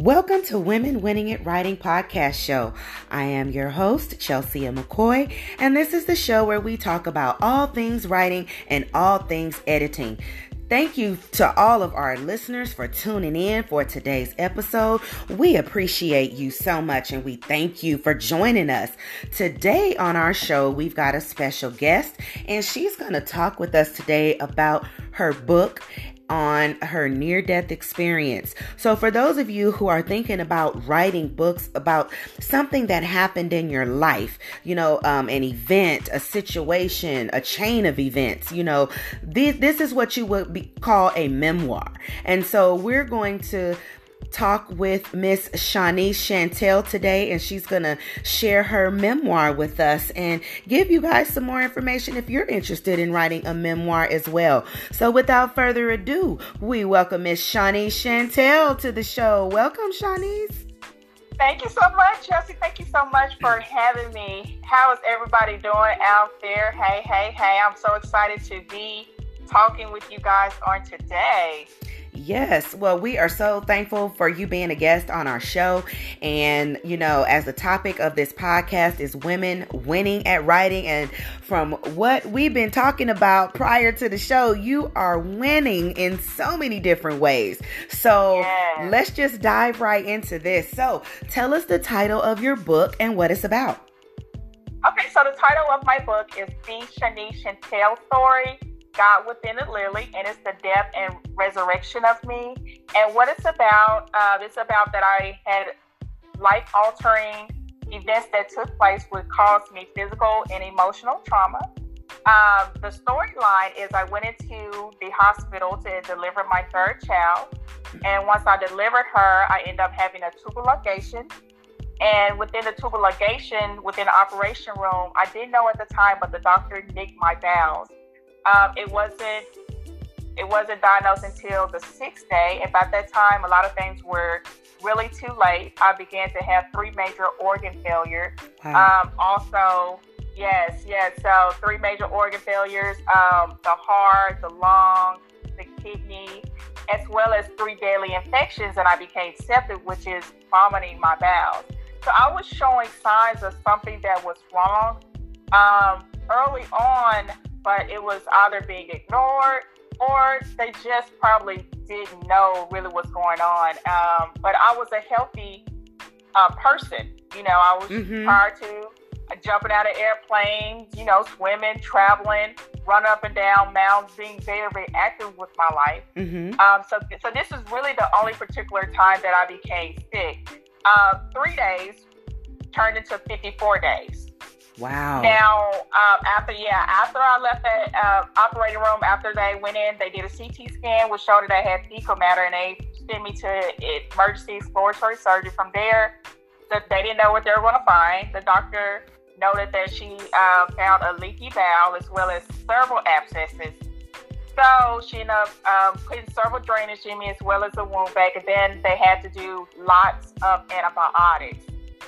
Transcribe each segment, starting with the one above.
Welcome to Women Winning It Writing podcast show. I am your host, Chelsea McCoy, and this is the show where we talk about all things writing and all things editing. Thank you to all of our listeners for tuning in for today's episode. We appreciate you so much and we thank you for joining us. Today on our show, we've got a special guest and she's going to talk with us today about her book on her near death experience. So, for those of you who are thinking about writing books about something that happened in your life, you know, um, an event, a situation, a chain of events, you know, this, this is what you would be, call a memoir. And so, we're going to talk with Miss Shawnise Chantell today, and she's going to share her memoir with us and give you guys some more information if you're interested in writing a memoir as well. So, without further ado, we welcome Miss Shawnise Chantell to the show. Welcome, Shawnise. Thank you so much, Chelsea. Thank you so much for having me. How is everybody doing out there? Hey, hey, hey. I'm so excited to be talking with you guys on today. Yes. Well, we are so thankful for you being a guest on our show. And, you know, as the topic of this podcast is women winning at writing. And from what we've been talking about prior to the show, you are winning in so many different ways. So let's just dive right into this. So tell us the title of your book and what it's about. Okay, so the title of my book is The Shawnise Chantell Story God within it, Lily, and it's the death and resurrection of me. And what it's about, uh, it's about that I had life altering events that took place would cause me physical and emotional trauma. Um, the storyline is I went into the hospital to deliver my third child. And once I delivered her, I ended up having a tubal ligation. And within the tubal ligation, within the operation room, I didn't know at the time, but the doctor nicked my bowels. Um, it wasn't it wasn't diagnosed until the sixth day, and by that time, a lot of things were really too late. I began to have three major organ failures. Wow. Um, also, yes, yes. So three major organ failures: um, the heart, the lung, the kidney, as well as three daily infections, and I became septic, which is vomiting my bowels. So I was showing signs of something that was wrong. Um, early on, but it was either being ignored or they just probably didn't know really what's going on. Um, but I was a healthy uh, person. You know, I was mm-hmm. prior to jumping out of airplanes, you know, swimming, traveling, run up and down mountains, being very, very active with my life. Mm-hmm. Um, so, so this is really the only particular time that I became sick. Uh, three days turned into 54 days. Wow. Now, um, after yeah, after I left that uh, operating room, after they went in, they did a CT scan, which showed that I had fecal matter, and they sent me to emergency exploratory surgery. From there, the, they didn't know what they were going to find. The doctor noted that she uh, found a leaky bowel as well as several abscesses. So she ended up um, putting several drainage in me as well as a wound vac, and then they had to do lots of antibiotics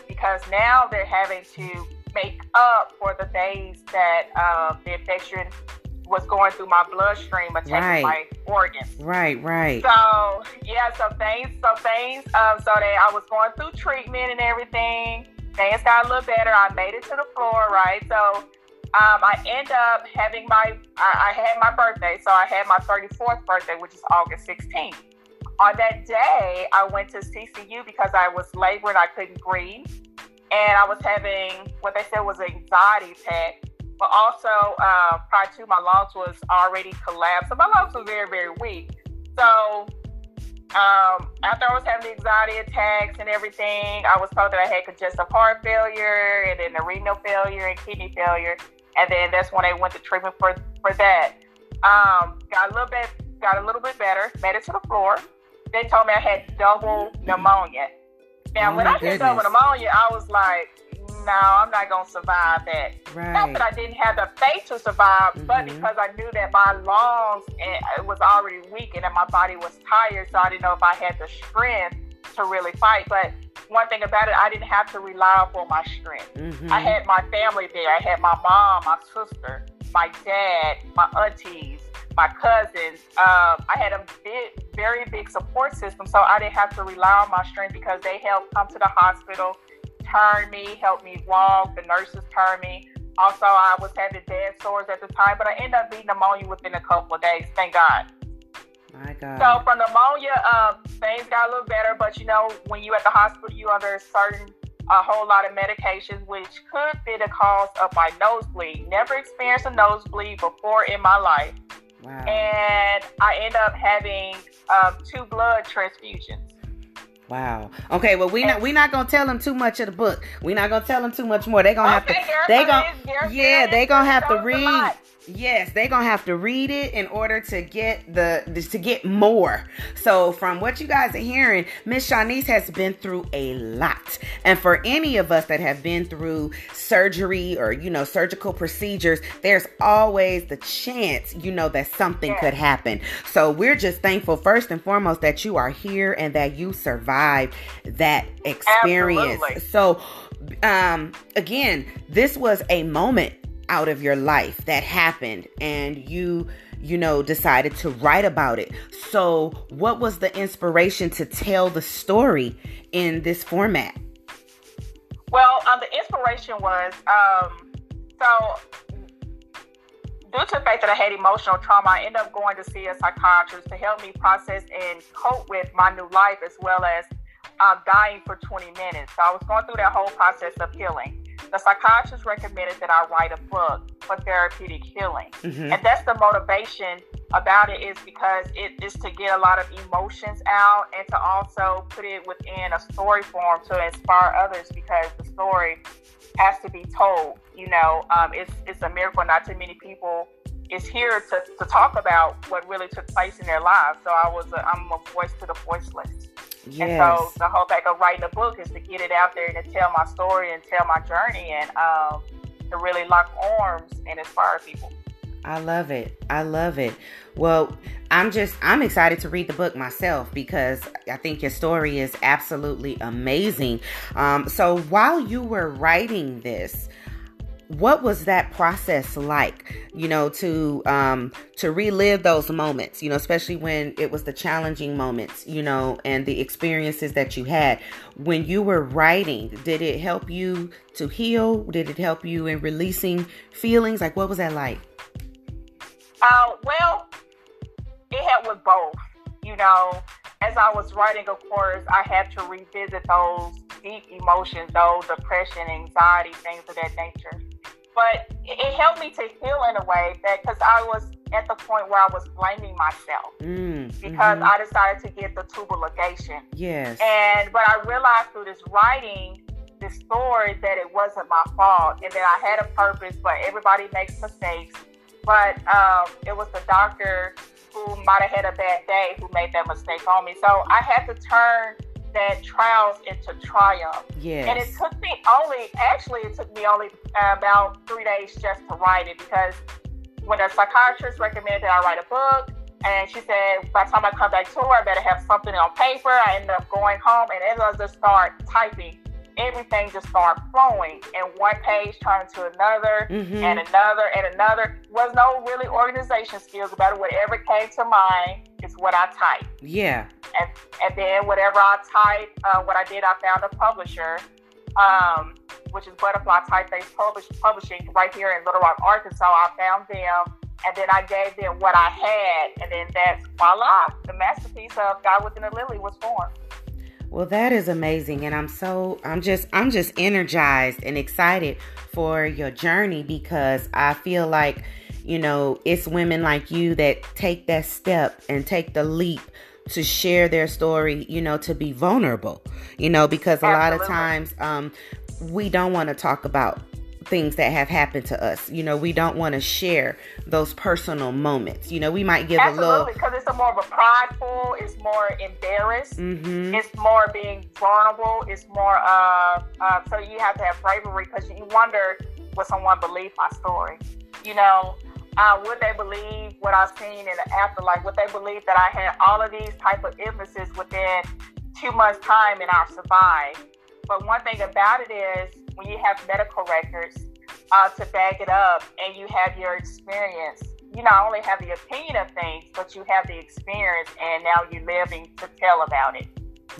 because now they're having to make up for the days that uh, the infection was going through my bloodstream, attacking right. my organs. Right, right. So yeah, so things, so things, um, so that I was going through treatment and everything. Things got a little better. I made it to the floor, right? So um, I end up having my, I, I had my birthday, so I had my 34th birthday, which is August 16th. On that day, I went to CCU because I was laboring, I couldn't breathe and I was having what they said was an anxiety attack. But also, uh, prior to my lungs was already collapsed. So my lungs were very, very weak. So um, after I was having the anxiety attacks and everything, I was told that I had congestive heart failure and then the renal failure and kidney failure. And then that's when I went to treatment for, for that. Um, got a little bit got a little bit better, made it to the floor. They told me I had double pneumonia. Now, oh when I hit with pneumonia, I was like, no, I'm not going to survive that. Right. Not that I didn't have the faith to survive, mm-hmm. but because I knew that my lungs it was already weak and that my body was tired, so I didn't know if I had the strength to really fight. But one thing about it, I didn't have to rely on my strength. Mm-hmm. I had my family there. I had my mom, my sister, my dad, my aunties, my cousins. Um, I had a them very big support system, so I didn't have to rely on my strength because they helped come to the hospital, turn me, help me walk. The nurses turned me. Also, I was having dead sores at the time, but I ended up beating pneumonia within a couple of days. Thank God. My God. So from pneumonia, um, things got a little better, but you know, when you at the hospital, you under certain a whole lot of medications, which could be the cause of my nosebleed. Never experienced a nosebleed before in my life. Wow. And I end up having um, two blood transfusions. Wow. Okay. Well, we not we not gonna tell them too much of the book. We not gonna tell them too much more. They gonna have to. They gonna. Yeah, they gonna have to read. Yes, they're gonna have to read it in order to get the to get more. So from what you guys are hearing, Miss Shawnise has been through a lot, and for any of us that have been through surgery or you know surgical procedures, there's always the chance you know that something could happen. So we're just thankful first and foremost that you are here and that you survived that experience. Absolutely. So um again, this was a moment out of your life that happened and you you know decided to write about it. So what was the inspiration to tell the story in this format? Well, um, the inspiration was um, so due to the fact that I had emotional trauma, I ended up going to see a psychiatrist to help me process and cope with my new life as well as um, dying for 20 minutes. So I was going through that whole process of healing. The psychiatrist recommended that I write a book for therapeutic healing. Mhm. And that's the motivation about it is because it is to get a lot of emotions out and to also put it within a story form to inspire others because the story has to be told. You know, um, it's it's a miracle not too many people is here to, to talk about what really took place in their lives. So I was a, I'm a voice to the voiceless. And so the whole back of writing a book is to get it out there and to tell my story and tell my journey and um, to really lock arms and inspire people. I love it. I love it. Well, I'm just I'm excited to read the book myself because I think your story is absolutely amazing. Um, so while you were writing this, what was that process like? You know, to um, to relive those moments. You know, especially when it was the challenging moments. You know, and the experiences that you had when you were writing. Did it help you to heal? Did it help you in releasing feelings? Like, what was that like? Uh, well, it helped with both. You know, as I was writing, of course, I had to revisit those deep emotions, those depression, anxiety, things of that nature. But it, helped me to heal in a way that because I was at the point where I was blaming myself Mm, because mhm. I decided to get the tubal ligation. yes. And but I realized through this writing, this story, that it wasn't my fault and that I had a purpose. But everybody makes mistakes. But um, it was the doctor who might have had a bad day who made that mistake on me. So I had to turn that trials into triumph. yes. And it took me only, actually, it took me only uh, about three days just to write it because when a psychiatrist recommended that I write a book, and she said, by the time I come back to her, I better have something on paper. I ended up going home, and as I just start typing, everything just started flowing, and one page turned to another, Mhm. and another, and another. Was no really organization skills about it. Whatever came to mind is what I typed yeah. And, and then whatever I typed, uh, what I did, I found a publisher, um, which is Butterfly Typeface Publish, Publishing right here in Little Rock, Arkansas. I found them, and then I gave them what I had, and then that's voila, the masterpiece of God Within a Lily was born. Well, that is amazing, and I'm so I'm just I'm just energized and excited for your journey because I feel like you know it's women like you that take that step and take the leap to share their story, you know, to be vulnerable, you know, because a lot of times um, we don't want to talk about things that have happened to us. You know, we don't want to share those personal moments. You know, we might give a little. Because it's a more of a prideful, it's more embarrassed. Mm-hmm. It's more being vulnerable. It's more, uh, uh, so you have to have bravery because you wonder will someone believe my story? You know, uh, would they believe what I've seen in the afterlife? Would they believe that I had all of these type of illnesses within two months' time and I survived? But one thing about it is when you have medical records uh, to back it up and you have your experience, you not only have the opinion of things, but you have the experience, and now you're living to tell about it.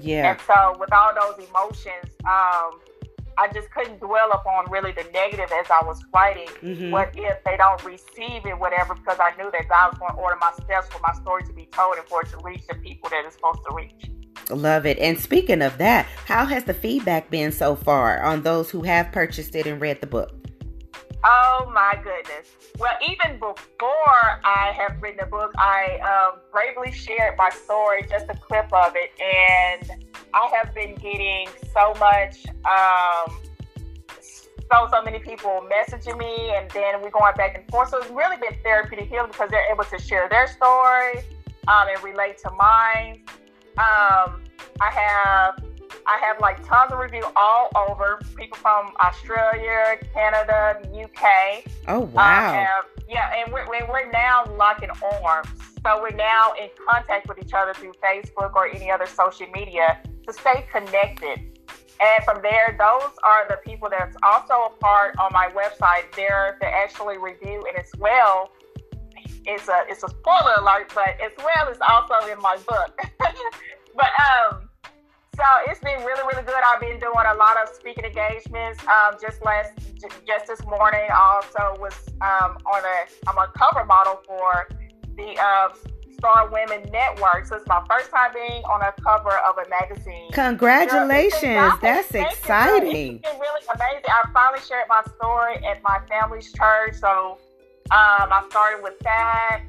Yeah. And so, with all those emotions, um, I just couldn't dwell upon really the negative as I was writing. Mhm. What if they don't receive it, whatever? Because I knew that God was going to order my steps for my story to be told and for it to reach the people that it's supposed to reach. Love it. And speaking of that, how has the feedback been so far on those who have purchased it and read the book? Oh my goodness. Well, even before I have written the book, I um, bravely shared my story, just a clip of it, and I have been getting so much, um, so so many people messaging me, and then we're going back and forth. So it's really been therapeutic healing because they're able to share their story um, and relate to mine. Um, I have I have like tons of review all over. People from Australia, Canada, UK. Oh, I wow. have, yeah, and we're, we're now locking arms. So we're now in contact with each other through Facebook or any other social media to stay connected. And from there, those are the people that's also a part on my website. They're to actually review and as well. It's a it's a spoiler alert, but as well it's also in my book. but um, so it's been really, really good. I've been doing a lot of speaking engagements. Um, just last, just this morning, I also was um, on a, I'm a cover model for the uh, Star Women Network. So it's my first time being on a cover of a magazine. Congratulations. That's Thank exciting. It's been really amazing. I finally shared my story at my family's church. So um, I started with that.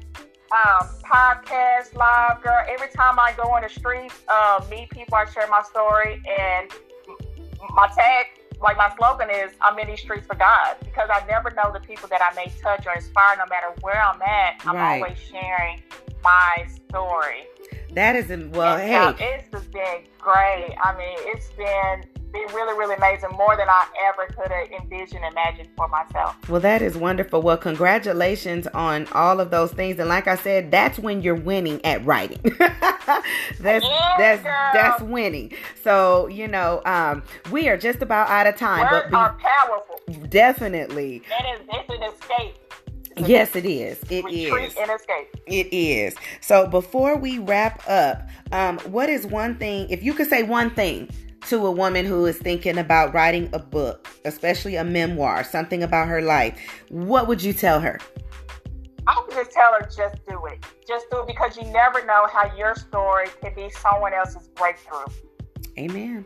Um, podcast, live, girl. Every time I go on the streets, um, meet people, I share my story. And my tag, like my slogan is, I'm in these streets for God. Because I never know the people that I may touch or inspire, no matter where I'm at. I'm Right. always sharing my story. That is, well, And, hey, uh, it's just been great. I mean, it's been really, really amazing. More than I ever could have envisioned, imagined for myself. well, that is wonderful. Well, congratulations on all of those things. And like I said, that's when you're winning at writing. that's Yeah, that's girl. that's winning. So you know, um, we are just about out of time, Words but are powerful. definitely, It is. It's an escape. It's yes, it is. It is. and escape. It is. So before we wrap up, um, what is one thing, if you could say one thing to a woman who is thinking about writing a book, especially a memoir, something about her life, what would you tell her? I would just tell her, just do it. Just do it because you never know how your story can be someone else's breakthrough. Amen.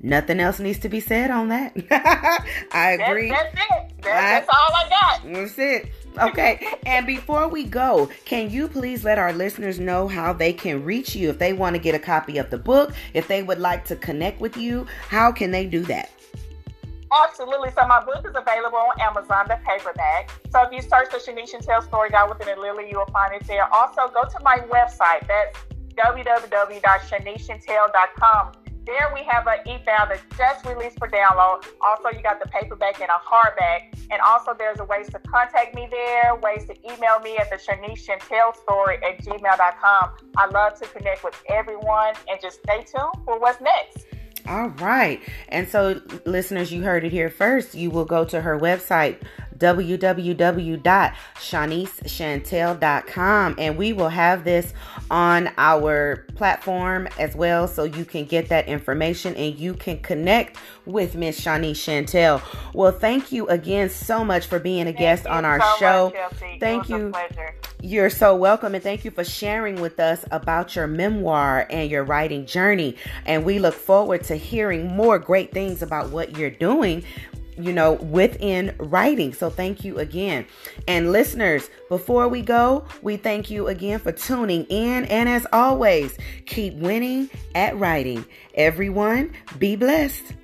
Nothing else needs to be said on that. I That's, agree. that's it. That's, I- that's all I got. That's it. Okay. and before we go, can you please let our listeners know how they can reach you if they want to get a copy of the book, if they would like to connect with you? How can they do that? Absolutely. So my book is available on Amazon, the paperback. So if you search the Shawnise Chantell Story God Within a Lily, you will find it there. Also, go to my website. That's www.shawnisechantell.com. There we have an ebound that's just released for download. Also, you got the paperback and a hardback. And also, there's a ways to contact me there, ways to email me at the Shawnise Chantell Story at gmail.com. I love to connect with everyone and just stay tuned for what's next. All right. And so, listeners, you heard it here first. You will go to her website, www.shawnisechantell.com, and we will have this on our platform as well so you can get that information and you can connect with Miss Shawnise Chantell. Well, thank you again so much for being a guest on our so show. much, Thank you. Pleasure. You're so welcome and thank you for sharing with us about your memoir and your writing journey. And we look forward to hearing more great things about what you're doing, you know, within writing. So thank you again. And listeners, before we go, we thank you again for tuning in. And as always, keep winning at writing. Everyone, be blessed.